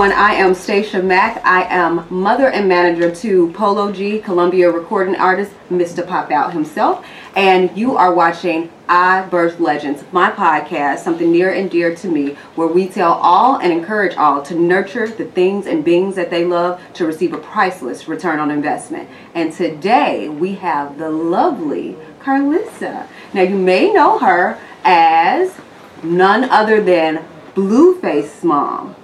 Everyone, I am Stacia Mack. I am mother and manager to Polo G, Columbia recording artist, Mr. Pop Out himself. And you are watching I Birth Legends, my podcast, something near and dear to me, where we tell all and encourage all to nurture the things and beings that they love to receive a priceless return on investment. And today we have the lovely Karlissa. Now you may know her as none other than Blueface Mom.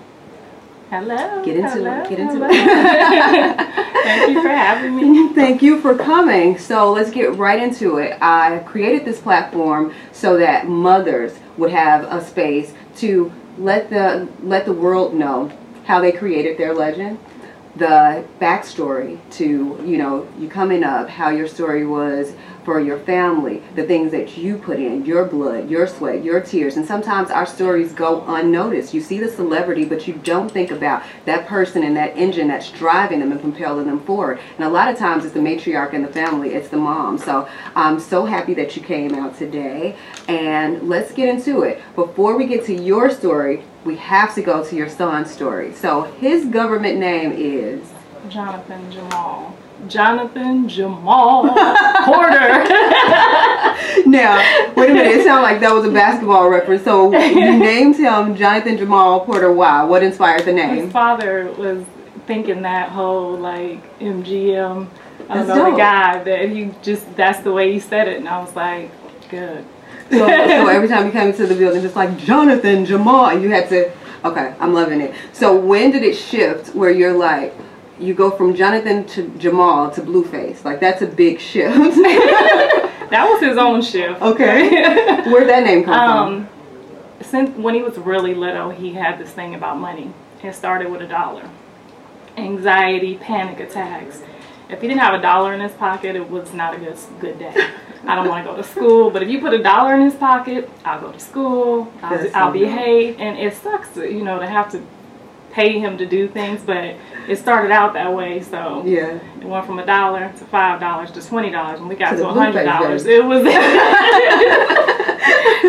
Hello. Get into hello, it. Get into hello. it. Thank you for having me. Thank you for coming. So let's get right into it. I created this platform so that mothers would have a space to let the let the world know how they created their legend, the backstory to you know you coming up, how your story was for your family, the things that you put in, your blood, your sweat, your tears. And sometimes our stories go unnoticed. You see the celebrity, but you don't think about that person and that engine that's driving them and propelling them forward. And a lot of times it's the matriarch in the family, it's the mom. So I'm so happy that you came out today. And let's get into it. Before we get to your story, we have to go to your son's story. So his government name is. Jonathan Jamal. Jonathan Jamal Porter. Now, wait a minute. It sounded like that was a basketball reference. So you named him Jonathan Jamal Porter. Why? What inspired the name? His father was thinking that whole like MGM. I That's don't know dope. the guy that he just that's the way he said it, and I was like, good. So, so every time you came into the building, just like Jonathan Jamal, and you had to. Okay, I'm loving it. So when did it shift where you're like, you go from Jonathan to Jamal to Blueface? Like that's a big shift. That was his own shift. okay, where'd that name come from? Um, since when he was really little, he had this thing about money. It started with a dollar. Anxiety, panic attacks. If he didn't have a dollar in his pocket, it was not a good good day. I don't want to go to school, but if you put a dollar in his pocket, I'll go to school. I'll, I'll behave, and it sucks, to, you know, to have to pay him to do things. But it started out that way, so? Yeah. it went from a dollar to five dollars to twenty dollars. When we got To to a hundred dollars. it was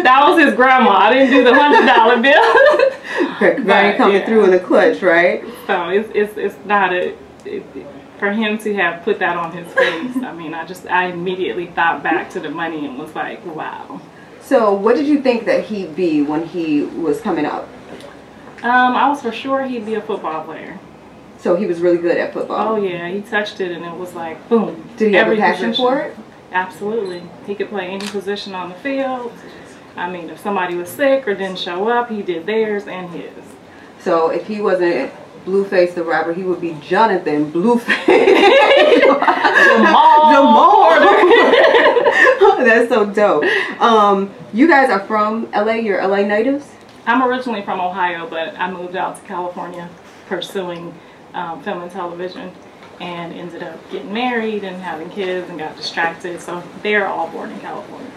that was his grandma. I didn't do the hundred dollar bill. Right, coming yeah. through in the clutch, right? so it's it's it's not a it, for him to have put that on his face. I mean, I just I immediately thought back to the money and was like, wow. So what did you think that he'd be when he was coming up? Um, I was for sure he'd be a football player. So he was really good at football. Oh yeah, he touched it and it was like boom. Did he have a passion position. for it? Absolutely. He could play any position on the field. I mean, if somebody was sick or didn't show up, he did theirs and his. So if he wasn't Blueface the rapper, he would be Jonathan Blueface. Jamal. Jamal. That's so dope. Um, you guys are from LA. You're LA natives. I'm originally from Ohio, but I moved out to California pursuing um, film and television and ended up getting married and having kids and got distracted. So they're all born in California.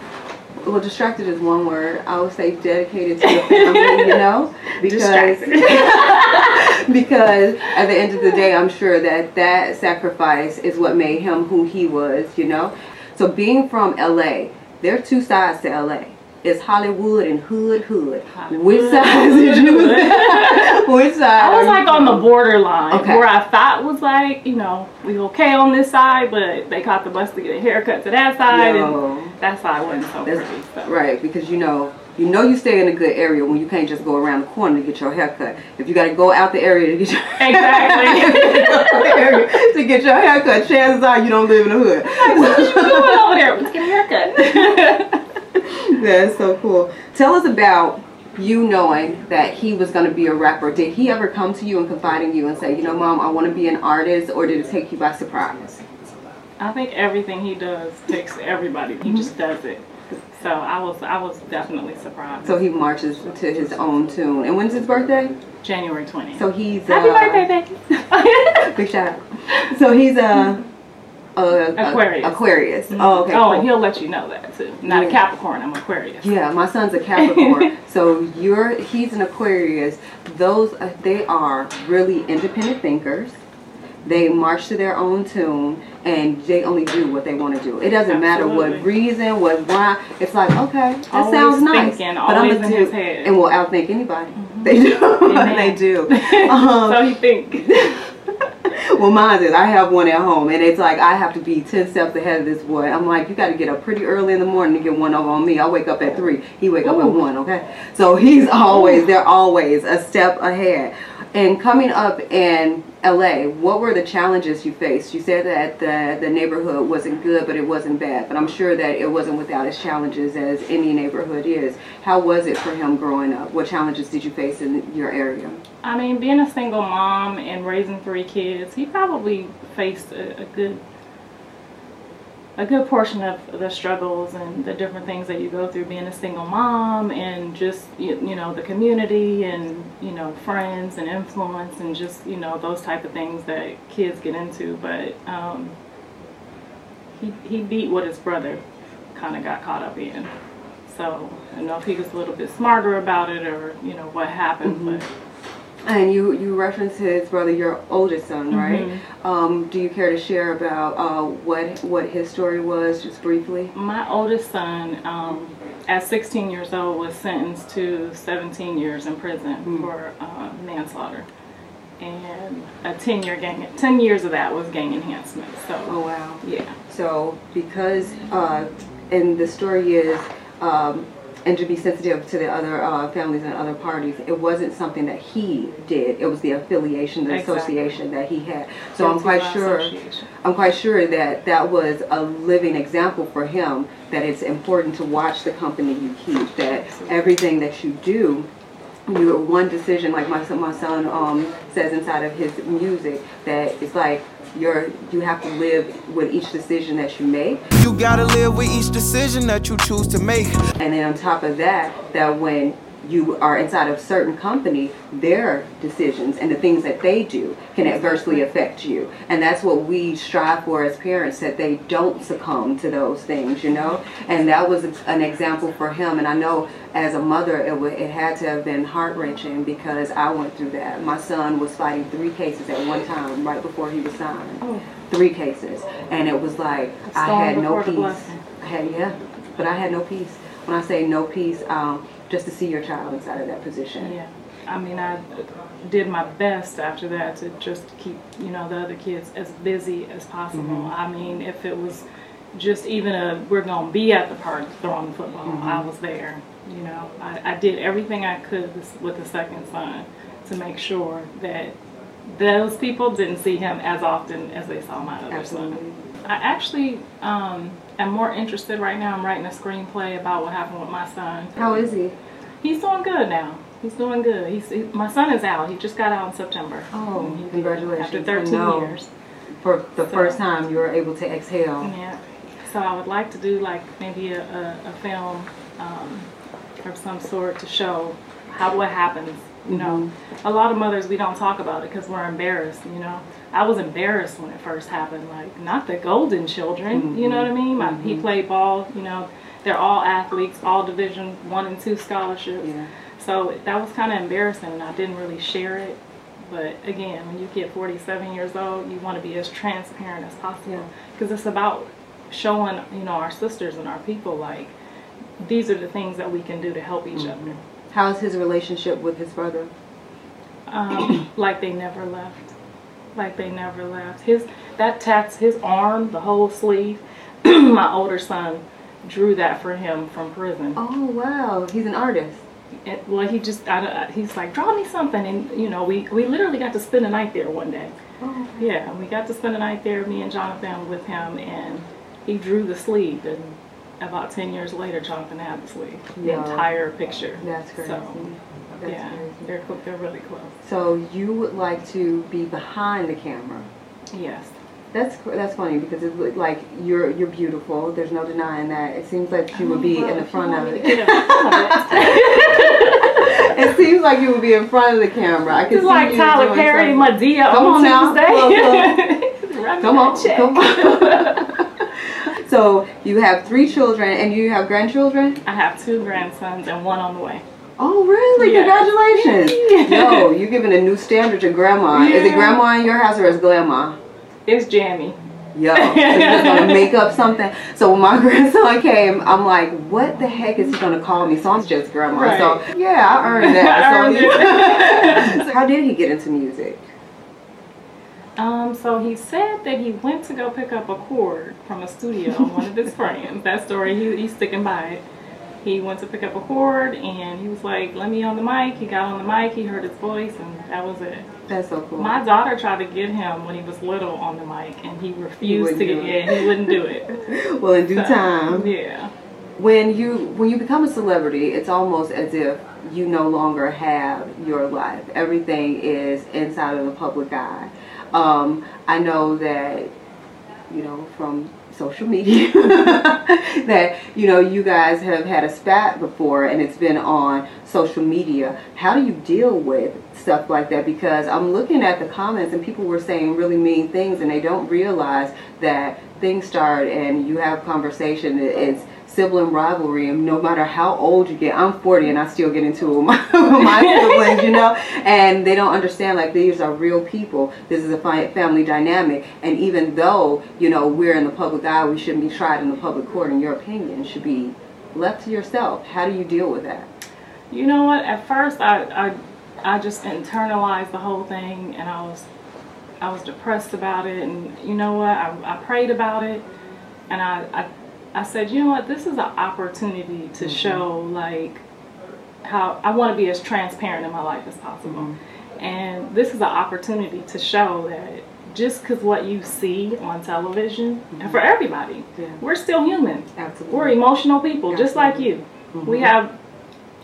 Well, distracted is one word. I would say dedicated to your family. You know, because because at the end of the day, I'm sure that that sacrifice is what made him who he was. You know, so being from LA, there are two sides to LA. It's Hollywood and hood hood. Which side did you? Which side? I was like on the borderline Okay. where I thought was like, you know, we okay on this side, but they caught the bus to get a haircut to that side, No. and that side wasn't so That's- pretty. So. Right, because you know, you know you stay in a good area when you can't just go around the corner to get your hair cut. If you got to go out the area to get your Exactly. to get your hair cut, chances are you don't live in the hood. what you doing over there? Let's get a haircut. That's so cool. Tell us about you knowing that he was going to be a rapper. Did he ever come to you and confide in you and say, you know, mom, I want to be an artist, or did it take you by surprise? I think everything he does takes everybody. He just does it. So I was I was definitely surprised. So he marches to his own tune. And when's his birthday? January 20th. So he's Happy uh, birthday, Becky. Big shout out. So he's a, a, Aquarius. Aquarius. Oh, okay. oh, cool. and he'll let you know that too. Not Yeah. a Capricorn, I'm Aquarius. Yeah, my son's a Capricorn. so you're he's an Aquarius. Those uh, they are really independent thinkers. They march to their own tune and they only do what they want to do. It doesn't matter what reason, what why. It's like okay, that Always sounds nice, thinking, but I'm gonna do his head. and will outthink anybody. Mhm. They do. They do. Um, so you think? Well, mine is. I have one at home, and it's like I have to be ten steps ahead of this boy. I'm like, you got to get up pretty early in the morning to get one over on me. I wake up at three. He wake up at one. Okay, so he's always they're always a step ahead. And coming up in LA, what were the challenges you faced? You said that the the neighborhood wasn't good, but it wasn't bad. But I'm sure that it wasn't without its challenges, as any neighborhood is. How was it for him growing up? What challenges did you face in your area? I mean, being a single mom and raising three kids, he probably faced a, a good a good portion of the struggles and the different things that you go through being a single mom and just you, you know the community and you know friends and influence and just you know those type of things that kids get into. But um, he, he beat what his brother kind of got caught up in. So I don't know if he was a little bit smarter about it or you know what happened but And you you referenced his brother, your oldest son, right? Mhm. Um, do you care to share about uh, what what his story was, just briefly? My oldest son, um, at 16 years old, was sentenced to 17 years in prison Mm. for uh, manslaughter, and a 10 year gang. 10 years of that was gang enhancement. So, Oh wow! yeah, So because uh, and the story is. Um, and to be sensitive to the other uh, families and other parties, it wasn't something that he did. It was the affiliation, the Exactly. association that he had. So I'm quite sure. I'm quite sure that that was a living example for him that it's important to watch the company you keep, that Absolutely. everything that you do, you one decision, like my son, my son um, says inside of his music, that it's like you're, you have to live with each decision that you make. You gotta live with each decision that you choose to make. And then on top of that, that when you are inside of certain company, their decisions and the things that they do can adversely affect you. And that's what we strive for as parents, that they don't succumb to those things, you know? And that was an example for him. And I know as a mother, it, wa it had to have been heart-wrenching because I went through that. My son was fighting three cases at one time right before he was signed. Oh. Three cases. And it was like, I had no peace. I had, yeah, but I had no peace. When I say no peace, um, just to see your child inside of that position. Yeah, I mean, I did my best after that to just keep, you know, the other kids as busy as possible. Mm-hmm. I mean, if it was just even a, we're gonna be at the park throwing the football, Mm-hmm. I was there. You know, I, I did everything I could with- with the second son to make sure that those people didn't see him as often as they saw my other Absolutely. son. I actually um, am more interested right now. I'm writing a screenplay about what happened with my son. How is he? He's doing good now. He's doing good. He's he, my son is out. He just got out in September. Oh, he- congratulations. After 13 know. years. For the So- first time, you were able to exhale. Yeah. So I would like to do like maybe a, a, a film um, of some sort to show how what happens. You know, Mm-hmm. a lot of mothers we don't talk about it because we're embarrassed. You know, I was embarrassed when it first happened. Like not the golden children. You know what I mean? My, He played ball. You know, they're all athletes, all Division one and two scholarships. Yeah. So that was kind of embarrassing, and I didn't really share it. But again, when you get 47 years old, you want to be as transparent as possible Yeah. because it's about showing, you know, our sisters and our people like these are the things that we can do to help each other. How's his relationship with his brother? Um, like they never left, like they never left. His that tats, his arm, the whole sleeve. my older son drew that for him from prison. Oh, wow. He's an artist. And, well, he just, I, he's like, draw me something. And, you know, we, we literally got to spend a night there one day. Oh, Yeah, we got to spend a night there, me and Jonathan with him, and he drew the sleeve. And about 10 years later, Jonathan had the Yeah. entire picture. that's crazy. So, That's yeah, crazy. they're, they're really close. So you would like to be behind the camera. Yes. That's that's funny because it's li- like you're you're beautiful. There's no denying that. It seems like you would oh, be Oh, in the front of it. to get in it. seems like you would be in front of the camera. I can It's see like you Tyler doing Perry and something. Madea Come on on now, Tuesday. Come on, check. come on. So you have three children and you have grandchildren. I have two grandsons and one on the way. Oh, really? Yeah. Congratulations! Yeah. Yo, you're giving a new standard to grandma. Is it grandma in your house or is grandma? It's Jamie. Yo, so you're just gonna make up something. So when my grandson came, I'm like, what the heck is he gonna call me? So I'm just grandma. Right. So yeah, I earned that. I earned so how did he get into music? Um, so he said that he went to go pick up a cord from a studio one of his friends. That story, he, he's sticking by it. He went to pick up a cord and he was like, let me on the mic. He got on the mic, he heard his voice, and that was it. That's so cool. My daughter tried to get him when he was little on the mic and he refused wouldn't to do get it. yeah, he wouldn't do it. well, in due So, time. Yeah. when you when you become a celebrity it's almost as if you no longer have your life everything is inside of the public eye um, i know that you know from social media that you know you guys have had a spat before and it's been on social media. How do you deal with stuff like that? Because i'm looking at the comments and people were saying really mean things and they don't realize that things start and you have conversation it's sibling rivalry and no matter how old you get i'm 40 and i still get into it with my, my siblings you know and they don't understand like these are real people this is a fi- family dynamic and even though you know we're in the public eye we shouldn't be tried in the public court and your opinion should be left to yourself how do you deal with that You know what? At first, I, I, I just internalized the whole thing, and I was, I was depressed about it. And you know what? I, I prayed about it, and I, I, I said, you know what? This is an opportunity to mm-hmm. show like how I want to be as transparent in my life as possible, mm-hmm. and this is an opportunity to show that just because what you see on television, and for mm-hmm. everybody, Yeah. we're still human. absolutely We're emotional people, just like you. We have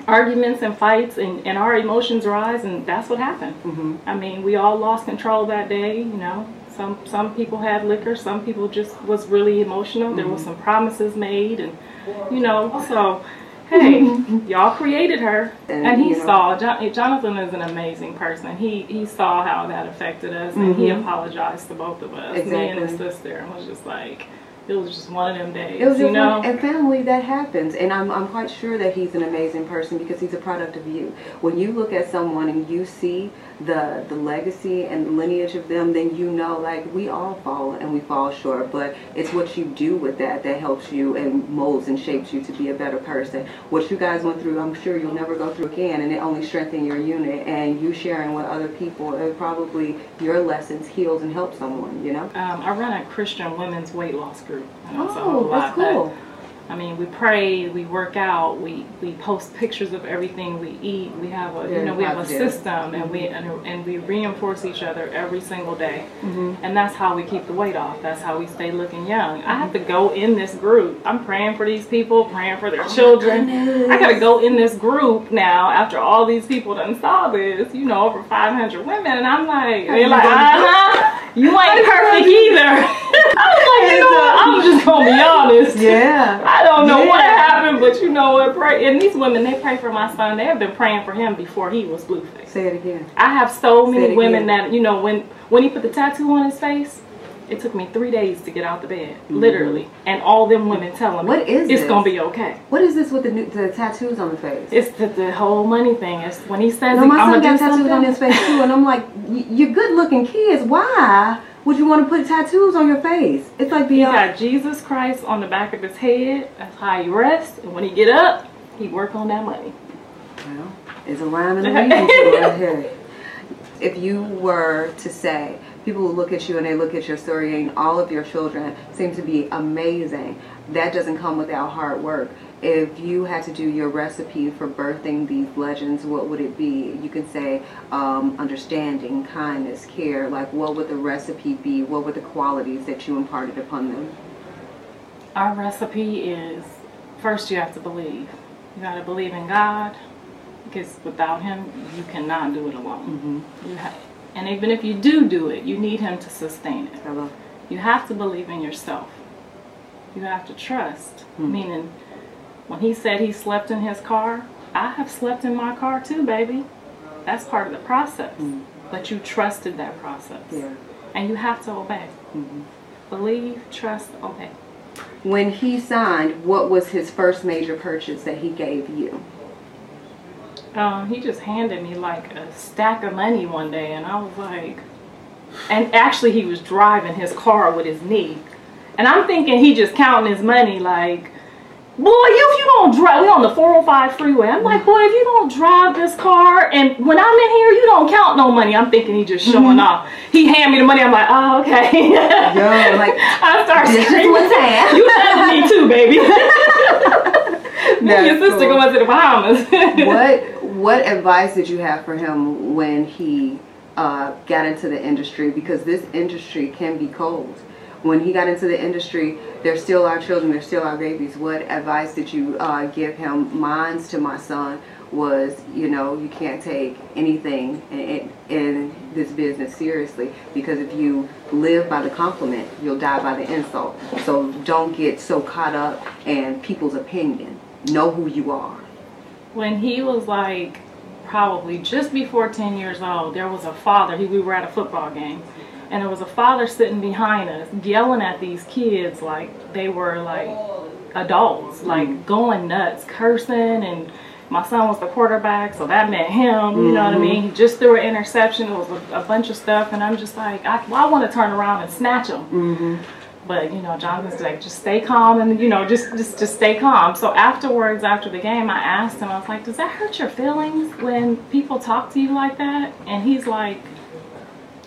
arguments and fights, and, and our emotions rise, and that's what happened. hmm I mean, we all lost control that day. You know, some some people had liquor, some people just was really emotional. There was mm-hmm. some promises made, and you know, so. Hey, mm-hmm. y'all created her, And, and he you know- saw. Jon- eh, Jonathan is an amazing person. He he saw how that affected us, and he Mhm. apologized to both of us, me and his sister, and was just like, it was just one of them days, It was you know. one, and family that happens, and I'm I'm quite sure that he's an amazing person because he's a product of you. When you look at someone and you see the the legacy and lineage of them, then you know like we all fall and we fall short, but it's what you do with that that helps you and molds and shapes you to be a better person. What you guys went through, I'm sure you'll never go through again, and it only strengthened your unit. And you sharing with other people, it probably your lessons heals and helps someone. You know. Um, I run a Christian women's weight loss group. and it's a Oh, that's lot, but, cool. I mean, we pray, we work out, we, we post pictures of everything we eat. We have a Very you know we have a system, and we and, and we reinforce each other every single day, Mm-hmm. and that's how we keep the weight off. That's how we stay looking young. I have to go in this group. I'm praying for these people, praying for their children. I gotta go in this group now after all these people done saw this. You know, over 500 women, and I'm like, they're like, gonna uh huh. You ain't perfect either. I was like, you know what? I'm just gonna be honest. Yeah. I don't know what happened, but you know what? Pray. And these women, they pray for my son. They have been praying for him before he was Blueface. Say it again. I have so many women that you know when when he put the tattoo on his face. It took me three days to get out the bed, literally, and all them women telling me, Mm-hmm. What is it's this? gonna be okay." What is this with the new, the tattoos on the face? It's the, the whole money thing. It's when he says, No, my son got tattoos something." on his face too, and I'm like, "Y- you're good looking kids. Why would you want to put tattoos on your face? It's like He beyond. got Jesus Christ on the back of his head. That's how he rests, and when he get up, he work on that money. Well, it's a rhyme and a reason right here. If you were to say, people will look at you and they look at your story, and all of your children seem to be amazing. That doesn't come without hard work. If you had to do your recipe for birthing these legends, what would it be? You can say um, understanding, kindness, care. Like, what would the recipe be? What were the qualities that you imparted upon them? Our recipe is first you have to believe. You got to believe in God because without Him you cannot do it alone. You ha- and even if you do do it, you need Him to sustain it. Hello. You have to believe in yourself. You have to trust. Hmm. Meaning, when He said He slept in His car, I have slept in my car too, baby. That's part of the process. Hmm. But you trusted that process. Yeah. And you have to obey. Mm-hmm. Believe, trust, obey. When he signed, what was his first major purchase that he gave you? Um, he just handed me like a stack of money one day, and I was like, And actually, he was driving his car with his knee. And I'm thinking he just counting his money like, boy, if you don't drive, we on the 405 freeway. I'm like, boy, if you don't drive this car, and when I'm in here, you don't count no money. I'm thinking he just showing off. He hand me the money. I'm like, oh, okay. Yo, like I start this is screaming. what's. You have me too, baby. That's Your sister cool. going to the Bahamas. what what advice did you have for him when he uh, got into the industry? Because this industry can be cold. When he got into the industry, there's still our children, there's still our babies. What advice did you uh, give him? Mine's to my son was, you know, you can't take anything in, in, in this business seriously because if you live by the compliment, you'll die by the insult. So don't get so caught up in people's opinion. Know who you are. when he was like probably just before 10 years old, there was a father. He, we were at a football game, and there was a father sitting behind us yelling at these kids like they were like adults, like mm. going nuts, cursing. And my son was the quarterback, so that meant him. You know what I mm-hmm. mean? He just threw an interception. It was a, a bunch of stuff, and I'm just like, I, well, I want to turn around and snatch him. Mm-hmm. But you know, Jonathan's like, just stay calm and you know, just just just stay calm. So afterwards, after the game, I asked him, I was like, does that hurt your feelings when people talk to you like that? And he's like,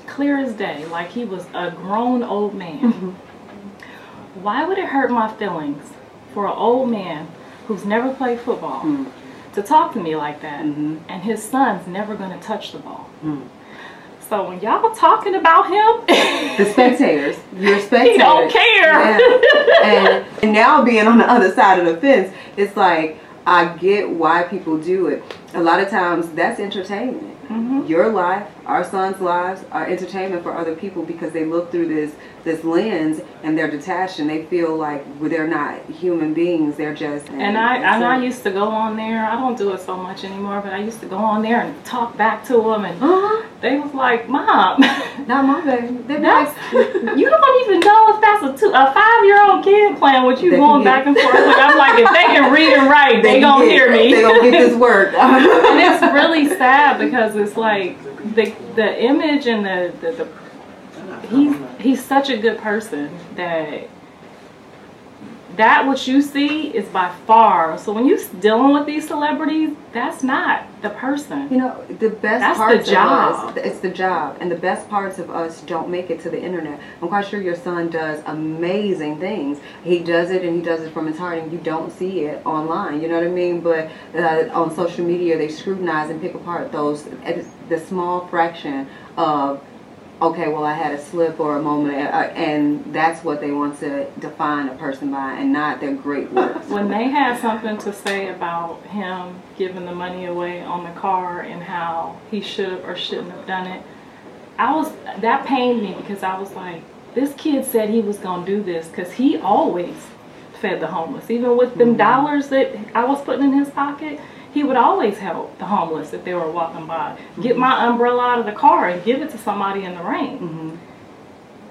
clear as day, like he was a grown old man. Mm-hmm. Why would it hurt my feelings for an old man who's never played football mm. to talk to me like that, mm-hmm. and his son's never gonna touch the ball? Mm. So when y'all talking about him, the spectators. You're spectators. he don't care. Yeah. And, and now being on the other side of the fence, it's like I get why people do it. A lot of times that's entertainment. Mm-hmm. Your life, our son's lives our entertainment for other people because they look through this this lens and they're detached and they feel like they're not human beings. They're just And I and I used to go on there. I don't do it so much anymore, but I used to go on there and talk back to them, and Uh-huh. they was like, "Mom, Not my baby. They're like, you don't even know if that's a two, a five year old kid playing with you They going back and forth." With. I'm like, if they can read and write, they, gonna get- hear me. They gonna get this work. and it's really sad because it's like the the image and the the, the he's he's such a good person that that what you see is by far so when you're dealing with these celebrities that's not the person You know, the best That's the job. of us, it's the job, and the best parts of us don't make it to the internet. I'm quite sure your son does amazing things. He does it, and he does it from his heart, and you don't see it online. You know what I mean? But uh, on social media, they scrutinize and pick apart those the small fraction of. Okay, well, I had a slip or a moment, uh, and that's what they want to define a person by, and not their great works. when they had something to say about him giving the money away on the car and how he should have or shouldn't have done it, I was that pained me because I was like, this kid said he was gonna do this because he always fed the homeless, even with them dollars that I was putting in his pocket. He would always help the homeless if they were walking by. Get my umbrella out of the car and give it to somebody in the rain mm-hmm.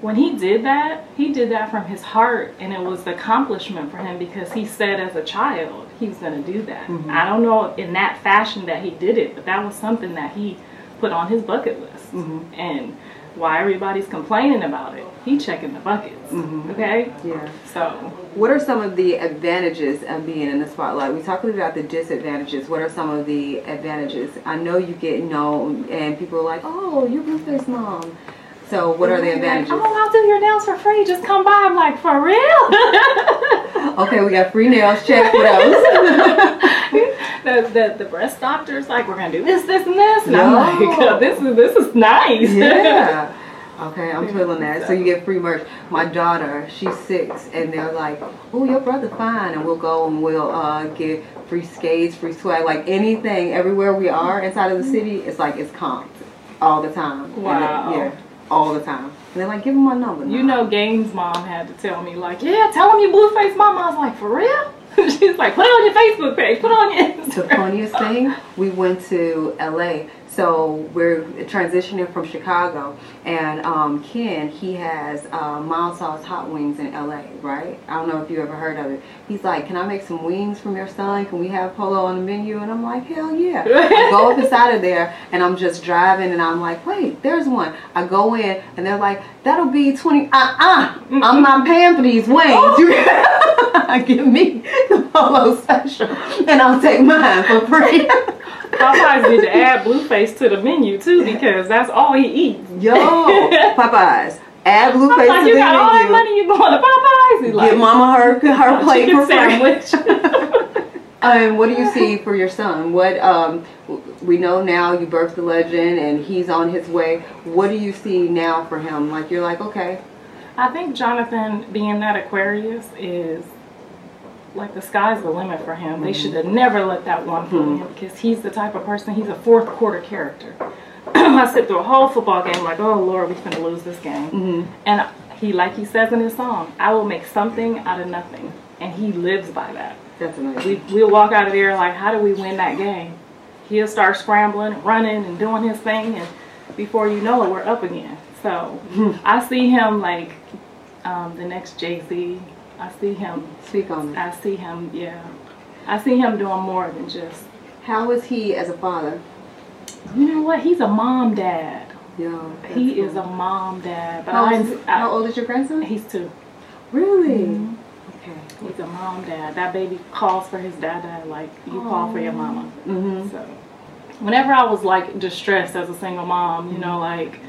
when he did that, he did that from his heart, and it was the accomplishment for him because he said as a child he was going to do that. Mm-hmm. I don't know in that fashion that he did it, but that was something that he put on his bucket list. Mm-hmm. And why everybody's complaining about it, he checking the buckets. Mm-hmm. Okay, Yeah. so What are some of the advantages of being in the spotlight? We talked about the disadvantages. What are some of the advantages? I know you get known, and people are like, "Oh, you're Blueface mom." So, what are the Like, advantages? oh, I'll do your nails for free. Just come by. I'm like, for real? Okay, we got free nails. Check for those. the, the the breast doctor's like, we're gonna do this, this, and this, and I'm No. like, oh, this is this is nice. yeah. Okay, I'm feeling that. So you get free merch. My daughter, she's six, and they're like, "Oh, your brother fine," and we'll go and we'll uh, get free skates, free swag, like anything. Everywhere we are inside of the city, it's like it's comped all the time. Wow. yeah, all the time. And they're like, "Give him my number." You know, Gaines' mom had to tell me, like, yeah, tell him you Blueface mama. I was like, for real? She's like, put it on your Facebook page, put it on your The funniest thing, we went to LA. So we're transitioning from Chicago, and um, Ken he has uh, mild sauce hot wings in LA, right? I don't know if you ever heard of it. He's like, "Can I make some wings from your son? Can we have polo on the menu?" And I'm like, "Hell yeah!" I go up inside of there, and I'm just driving, and I'm like, "Wait, there's one." I go in, and they're like, "That'll be 20." Uh uh, I'm not paying for these wings. Give me the polo special, and I'll take mine for free. Popeyes need to add Blueface to the menu too because that's all he eats. Yo, Popeyes. Add blue I'm face like, to you got all that money, you going to Popeyes? He's like, Get mama her her plate for sandwich. Um, what do you see for your son? What um, we know now you birthed the legend and he's on his way. What do you see now for him? Like you're like, okay, I think Jonathan being that Aquarius is like the sky's the limit for him. They mm-hmm. should have never let that one fool mm-hmm. him because he's the type of person, he's a fourth quarter character. I sit through a whole football game like, oh Lord, we finna lose this game. Mm-hmm. And he, like he says in his song, I will make something out of nothing. And he lives by that. that's amazing. We, we'll walk out of there like, how do we win that game? He'll start scrambling, running, and doing his thing, and before you know it, we're up again. So I see him like um, the next Jay Z. I see him. Speak on it. I see him. Yeah, I see him doing more than just. How is he as a father? You know what? He's a mom dad. Yeah. He is a mom dad. But How, I, old is, how old is your grandson? he's two. Really? Mhm. Okay. He's a mom dad. That baby calls for his dada like you call for your mama. Mm-hmm. So, whenever I was like distressed as a single mom, you know, like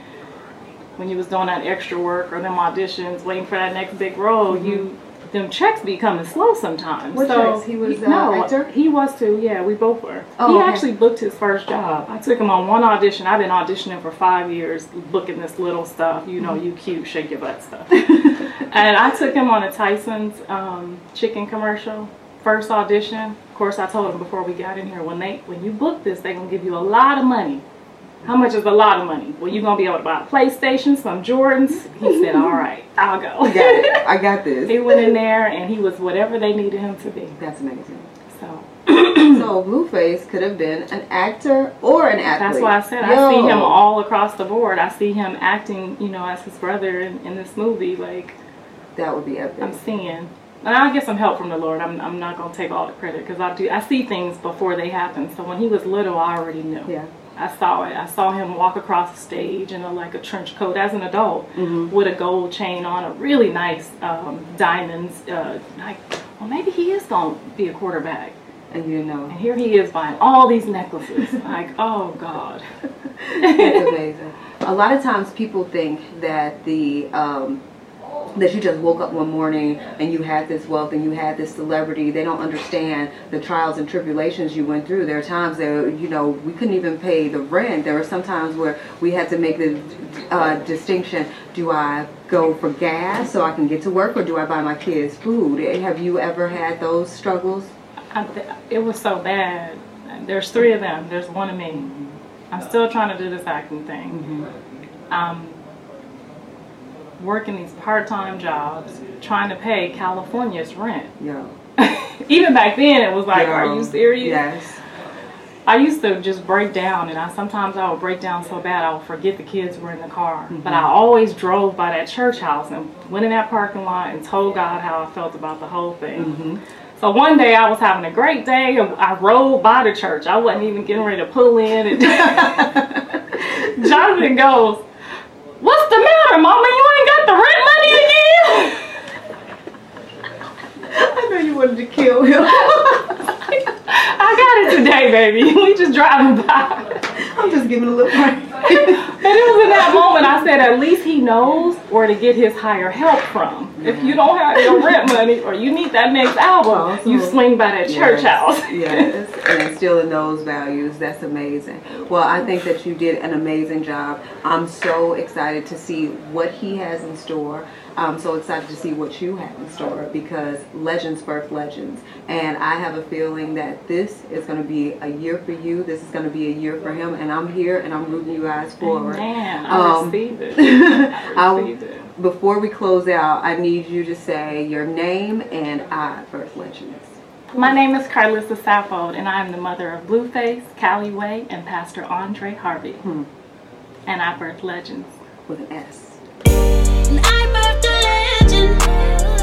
when you was doing that extra work or them auditions, waiting for that next big role, you them checks be coming slow sometimes. What so, checks? He was, uh, no, actor? He was too. Yeah, we both were. Oh, he okay. actually booked his first job. I took him on one audition. I've been auditioning for five years, booking this little stuff. You know, you cute, shake your butt stuff. and I took him on a Tyson's um, chicken commercial. First audition. Of course, I told him before we got in here when they when you book this, they're gonna give you a lot of money. How much is a lot of money? Well, you're gonna be able to buy a PlayStation, some Jordans. He said, "All right, I'll go." I got it. I got this. he went in there and he was whatever they needed him to be. That's amazing. So So Blueface could have been an actor or an athlete. that's why I said I Yo. see him all across the board. I see him acting, you know, as his brother in, in this movie. Like That would be epic. I'm seeing, and I get some help from the Lord. I'm, I'm not gonna take all the credit because I do. I see things before they happen. So when he was little, I already knew. Yeah. I saw it. I saw him walk across the stage in a, like a trench coat as an adult Mm-hmm. with a gold chain on, a really nice um, diamonds. Uh, like, well, maybe he is gonna be a quarterback. And you know. And here he is buying all these necklaces. like, oh God. That's amazing. A lot of times people think that the um, that you just woke up one morning and you had this wealth and you had this celebrity. They don't understand the trials and tribulations you went through. There are times that you know we couldn't even pay the rent. There were some times where we had to make the uh, distinction: Do I go for gas so I can get to work, or do I buy my kids food? Have you ever had those struggles? I, th- it was so bad. There's three of them. There's one of me. I'm still trying to do this acting thing. Um, working these part-time jobs, trying to pay California's rent. Yo. Even back then, it was like, Yo. are you serious? Yes. I used to just break down, and I sometimes I would break down so bad I would forget the kids were in the car. Mm-hmm. But I always drove by that church house and went in that parking lot and told God how I felt about the whole thing. Mm-hmm. So one day I was having a great day, and I rode by the church. I wasn't even getting ready to pull in, and Jonathan goes, "What's the matter, Mama? You the rent money again?" I know you wanted to kill him. I got it today, baby. We just driving by. I'm just giving a little break. And it was in that moment I said, at least he knows where to get his higher help from. If you don't have your rent money or you need that next album, you mm-hmm. swing by that church Yes, house. yes, and still in those values. That's amazing. Well, I think that you did an amazing job. I'm so excited to see what he has in store. I'm so excited to see what you have in store because legends birth legends. And I have a feeling that this is going to be a year for you. This is going to be a year for him. And I'm here and I'm rooting you guys forward. Man, I Um, received it. I received it. Before we close out, I need you to say your name and I birth legends. My name is Karlissa Saffold, and I am the mother of Blueface, Callie Way, and Pastor Andre Harvey. Hmm. And I birth legends. With an S. And I birthed a legend.